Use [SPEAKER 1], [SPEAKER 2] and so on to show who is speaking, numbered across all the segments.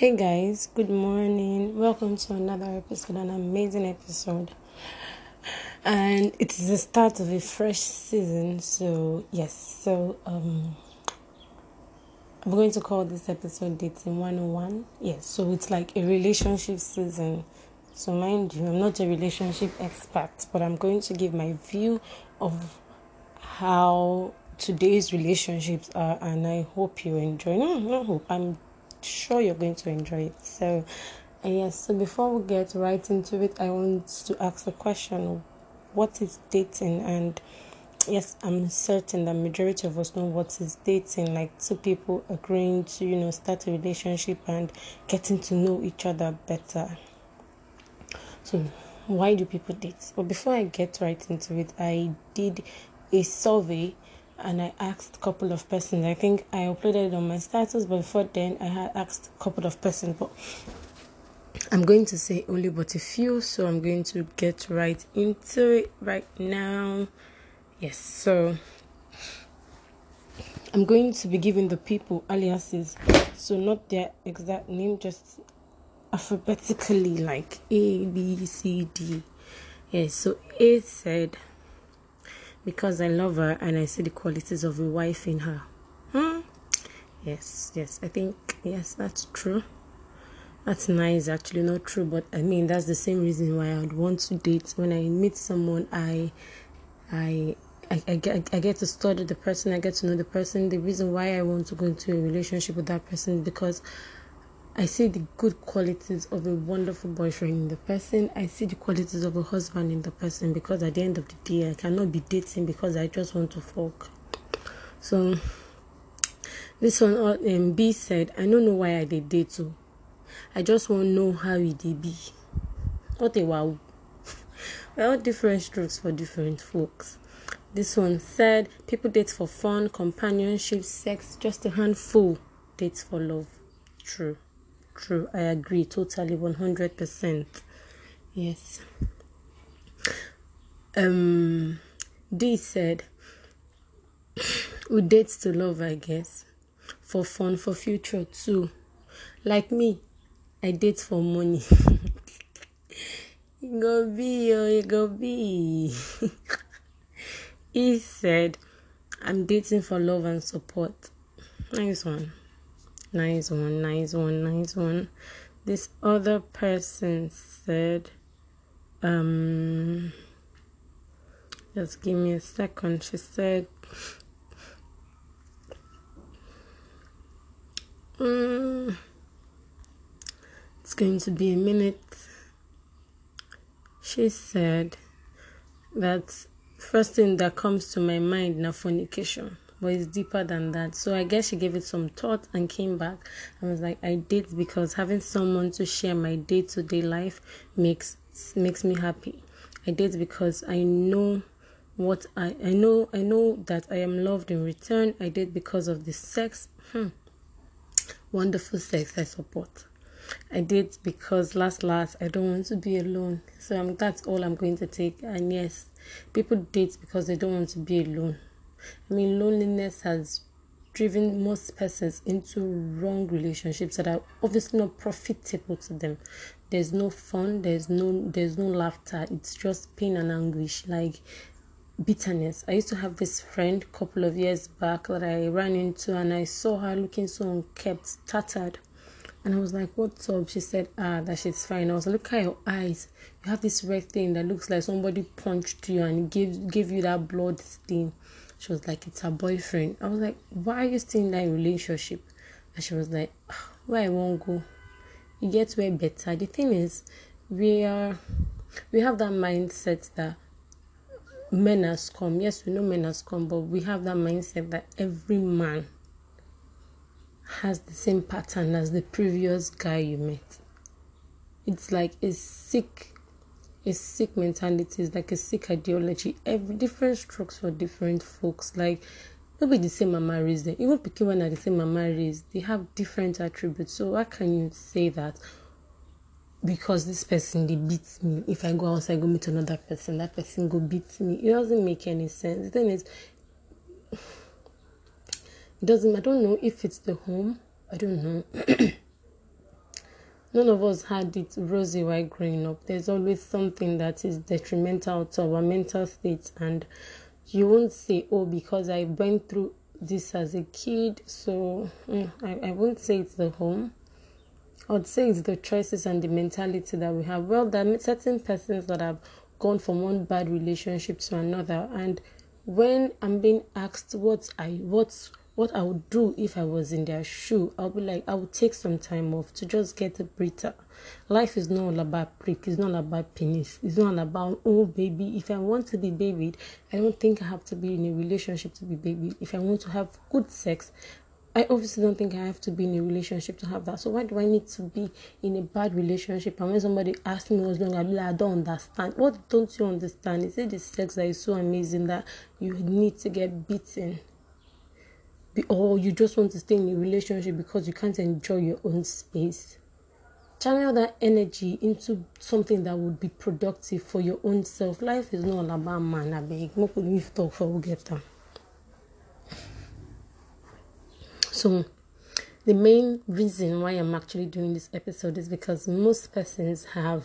[SPEAKER 1] Hey guys, good morning. Welcome to another episode, an amazing episode. And it is the start of a fresh season. So, yes, so um I'm going to call this episode Dating 101. Yes, so it's like a relationship season. So, mind you, I'm not a relationship expert, but I'm going to give my view of how today's relationships are, and I hope you enjoy. No, no. I'm sure you're going to enjoy it. So, yes, so before we get right into it, I want to ask a question What is dating? And yes, I'm certain that majority of us know what is dating like two people agreeing to, you know, start a relationship and getting to know each other better. So, why do people date? But before I get right into it, I did a survey and I asked a couple of persons. I think I uploaded it on my status, but before then I had asked a couple of persons. But I'm going to say only but a few, so I'm going to get right into it right now. Yes, so I'm going to be giving the people aliases, so not their exact name, just alphabetically like A, B, C, D. Yes, so A said because I love her and I see the qualities of a wife in her. Hmm? Yes, yes, I think, yes, that's true. That's nice, actually, not true, but I mean, that's the same reason why I would want to date. When I meet someone, I, I, I, I, get, I get to study the person, I get to know the person. The reason why I want to go into a relationship with that person is because I see the good qualities of a wonderful boyfriend in the person. I see the qualities of a husband in the person because at the end of the day, I cannot be dating because I just want to fuck. So, this one, uh, um, B said, I don't know why I did date too. I just want to know how it did be. What a wow. well, different strokes for different folks. This one said, people date for fun, companionship, sex, just a handful dates for love. True. True, I agree totally 100%. Yes. Um, D said, we date to love, I guess, for fun, for future too. Like me, I date for money. it go be, oh, go be. he said, I'm dating for love and support. Nice one. Nice one, nice one, nice one. This other person said, um, just give me a second. She said, um, it's going to be a minute. She said that first thing that comes to my mind now fornication but it's deeper than that. So I guess she gave it some thought and came back and was like, I did because having someone to share my day to day life makes makes me happy. I did because I know what I I know I know that I am loved in return. I did because of the sex. Hmm. Wonderful sex I support. I did because last last I don't want to be alone. So that's all I'm going to take. And yes, people date because they don't want to be alone. I mean, loneliness has driven most persons into wrong relationships that are obviously not profitable to them. There's no fun, there's no there's no laughter. It's just pain and anguish, like bitterness. I used to have this friend a couple of years back that I ran into and I saw her looking so unkept, tattered. And I was like, What's up? She said, Ah, that shit's fine. I was like, Look at your eyes. You have this red thing that looks like somebody punched you and gave gave you that blood stain. She was like, It's her boyfriend. I was like, Why are you still in that relationship? And she was like, ah, Where I won't go. You get way better. The thing is, we are we have that mindset that men has come. Yes, we know men has come, but we have that mindset that every man has the same pattern as the previous guy you met. It's like a sick a sick mentality, it's like a sick ideology. Every different strokes for different folks. Like be the same mama raised them. Even picking one at the same mama raised, they have different attributes. So how can you say that because this person they beat me, if I go outside go meet another person, that person go beat me? It doesn't make any sense. The thing is it doesn't I don't know if it's the home. I don't know. none of us had it rosy while growing up. There's always something that is detrimental to our mental state, and you won't say, Oh, because I went through this as a kid, so mm, I, I won't say it's the home. I would say it's the choices and the mentality that we have. Well, there are certain persons that have gone from one bad relationship to another, and when I'm being asked what I what's what I would do if I was in their shoe, I'll be like, I would take some time off to just get a breather. Life is not all about prick, it's not about penis, it's not about, oh, baby. If I want to be babied, I don't think I have to be in a relationship to be babied. If I want to have good sex, I obviously don't think I have to be in a relationship to have that. So why do I need to be in a bad relationship? And when somebody asks me what's wrong, I'll be like, I don't understand. What don't you understand? Is it the sex that is so amazing that you need to get beaten? Or oh, you just want to stay in a relationship because you can't enjoy your own space? Channel that energy into something that would be productive for your own self. Life is not all about man. I beg. No could talk for we get. So, the main reason why I'm actually doing this episode is because most persons have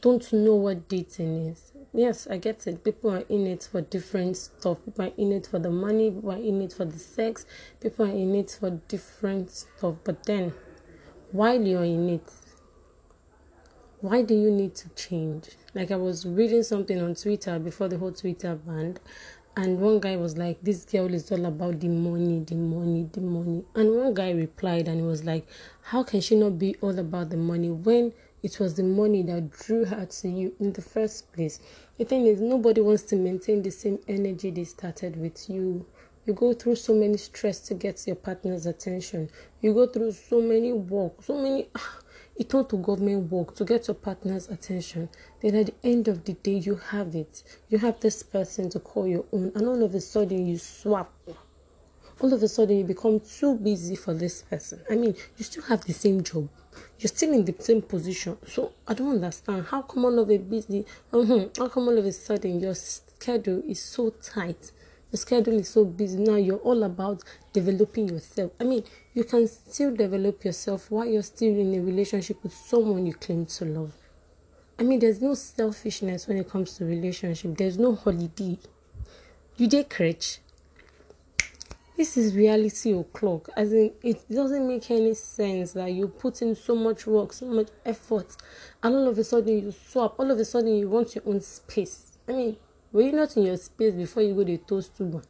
[SPEAKER 1] don't know what dating is. Yes, I get it. People are in it for different stuff. People are in it for the money. People are in it for the sex. People are in it for different stuff. But then, while you're in it, why do you need to change? Like I was reading something on Twitter before the whole Twitter banned, and one guy was like, This girl is all about the money, the money, the money. And one guy replied and he was like, How can she not be all about the money when it was the money that drew her to you in the first place? The thing is, nobody wants to maintain the same energy they started with you. You go through so many stress to get your partner's attention. You go through so many work, so many ah, it turned to government work to get your partner's attention. Then at the end of the day, you have it. You have this person to call your own, and all of a sudden you swap. All of a sudden you become too busy for this person. I mean, you still have the same job. You're still in the same position. So I don't understand. How come all of a busy uh-huh, how come all of a sudden your schedule is so tight? your schedule is so busy now. You're all about developing yourself. I mean, you can still develop yourself while you're still in a relationship with someone you claim to love. I mean, there's no selfishness when it comes to relationship. There's no holiday. You did crutch. This is reality o'clock. As in, it doesn't make any sense that you put in so much work, so much effort, and all of a sudden you swap. All of a sudden you want your own space. I mean, were you not in your space before you go to toast to one?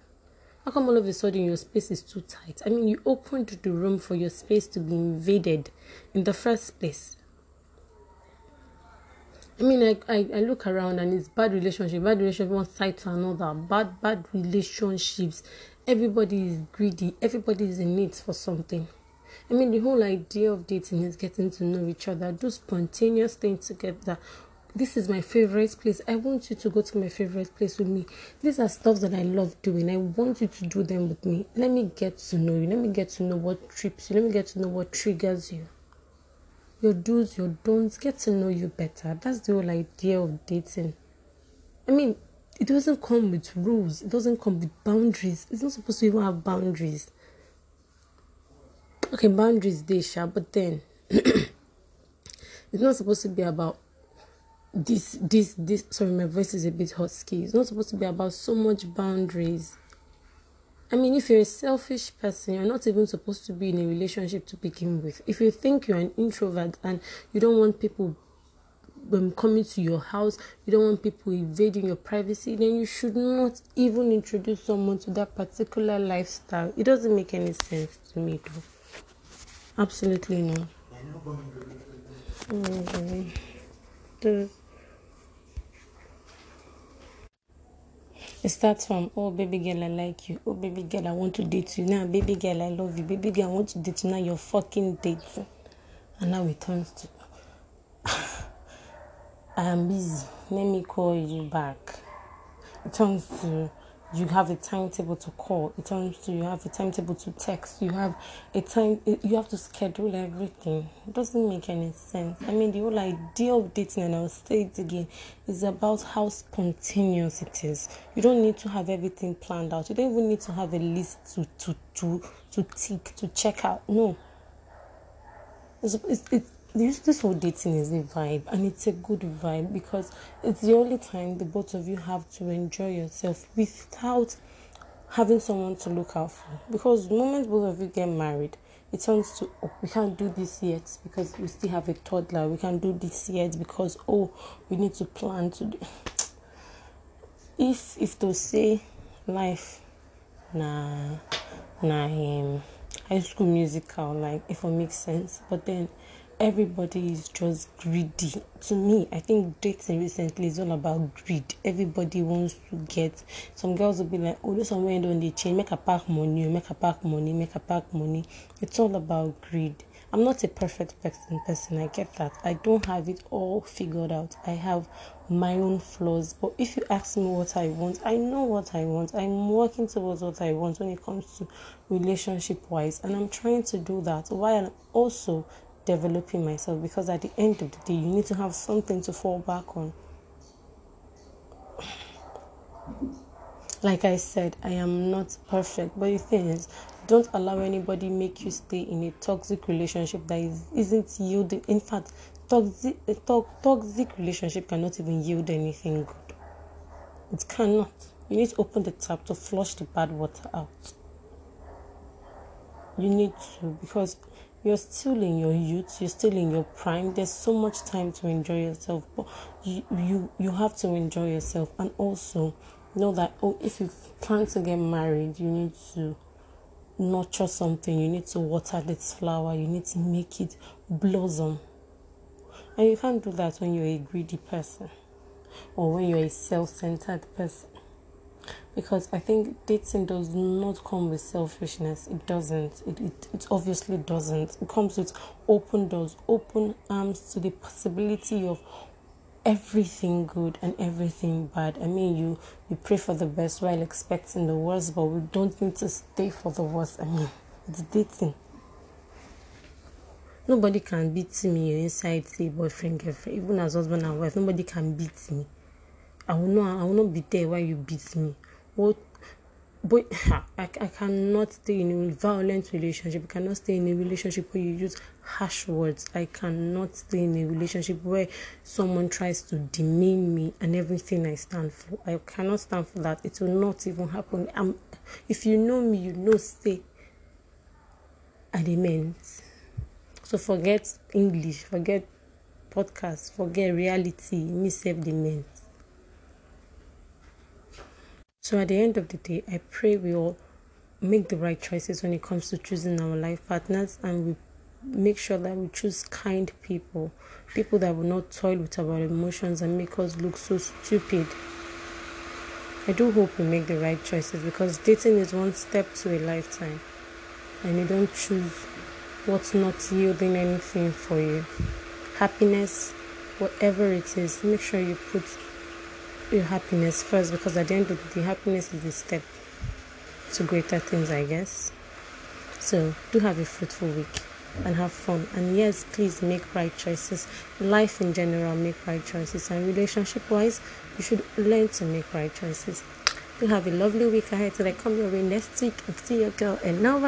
[SPEAKER 1] How come all of a sudden your space is too tight? I mean, you opened the room for your space to be invaded in the first place. I mean, I, I, I look around and it's bad relationship, bad relationship one side to another, bad, bad relationships. Everybody is greedy, everybody is in need for something. I mean, the whole idea of dating is getting to know each other, do spontaneous things together, this is my favorite place. I want you to go to my favorite place with me. These are stuff that I love doing. I want you to do them with me. Let me get to know you. Let me get to know what trips you. Let me get to know what triggers you. Your do's, your don'ts. Get to know you better. That's the whole idea of dating. I mean, it doesn't come with rules. It doesn't come with boundaries. It's not supposed to even have boundaries. Okay, boundaries they shall, but then it's not supposed to be about this this this sorry my voice is a bit husky it's not supposed to be about so much boundaries i mean if you're a selfish person you're not even supposed to be in a relationship to begin with. If you think you're an introvert and you don't want people um, coming to your house you don't want people invading your privacy then you should not even introduce someone to that particular lifestyle. It doesn't make any sense to me though. Absolutely not. Mm-hmm. It starts from, oh, baby girl, I like you. Oh, baby girl, I want to date you. Now, baby girl, I love you. Baby girl, I want to date you. Now, you're fucking dating. And now it turns to, I am busy. Let me call you back. It turns to, you have a timetable to call. It turns to you have a timetable to text. You have a time. You have to schedule everything. It doesn't make any sense. I mean, the whole idea of dating, and I'll say it again, is about how spontaneous it is. You don't need to have everything planned out. You don't even need to have a list to to to to tick to check out. No. It's, it's, it's this this whole dating is a vibe and it's a good vibe because it's the only time the both of you have to enjoy yourself without having someone to look out for. Because the moment both of you get married it turns to oh, we can't do this yet because we still have a toddler. We can't do this yet because oh we need to plan to do if if to say life nah nah um, high school musical like if it makes sense. But then everybody is just greedy. To me i think dating recently is all about greed. Everybody wants to get some girls will be like oh this one when don't they change? Make a oh, pack money make a pack money make a pack money. It's all about greed. I'm not a perfect person person i get that. I don't have it all figured out. I have my own flaws. But if you ask me what i want i know what i want. I'm working towards what i want when it comes to relationship wise and i'm trying to do that. While also developing myself because at the end of the day, you need to have something to fall back on. Like I said, I am not perfect, but the thing is, don't allow anybody make you stay in a toxic relationship that is, isn't yielding. In fact, toxic a to- toxic relationship cannot even yield anything good. It cannot. You need to open the tap to flush the bad water out. You need to because you're still in your youth you're still in your prime. There's so much time to enjoy yourself but you you, you have to enjoy yourself. And also know that oh if you plan to get married you need to nurture something. You need to water this flower. You need to make it blossom. And you can't do that when you're a greedy person or when you're a self-centered person because I think dating does not come with selfishness. It doesn't. It, it, it obviously doesn't. It comes with open doors, open arms to the possibility of everything good and everything bad. I mean, you you pray for the best while expecting the worst, but we don't need to stay for the worst. I mean, it's dating. Nobody can beat me inside, say boyfriend, girlfriend, even as husband and wife. Nobody can beat me. I will not. I will not be there while you beat me what but I, I cannot stay in a violent relationship. I cannot stay in a relationship where you use harsh words. I cannot stay in a relationship where someone tries to demean me and everything I stand for. I cannot stand for that. It will not even happen. I'm, if you know me, you know, stay at the So forget English, forget podcast, forget reality. Me save the. So at the end of the day, I pray we all make the right choices when it comes to choosing our life partners and we make sure that we choose kind people, people that will not toil with our emotions and make us look so stupid. I do hope we make the right choices because dating is one step to a lifetime and you don't choose what's not yielding anything for you. Happiness, whatever it is, make sure you put your happiness first because at the end of the day, happiness is a step to greater things, I guess. So, do have a fruitful week and have fun. And yes, please make right choices. Life in general, make right choices. And relationship wise, you should learn to make right choices. Do have a lovely week ahead till I come your way next week. Still your girl, and now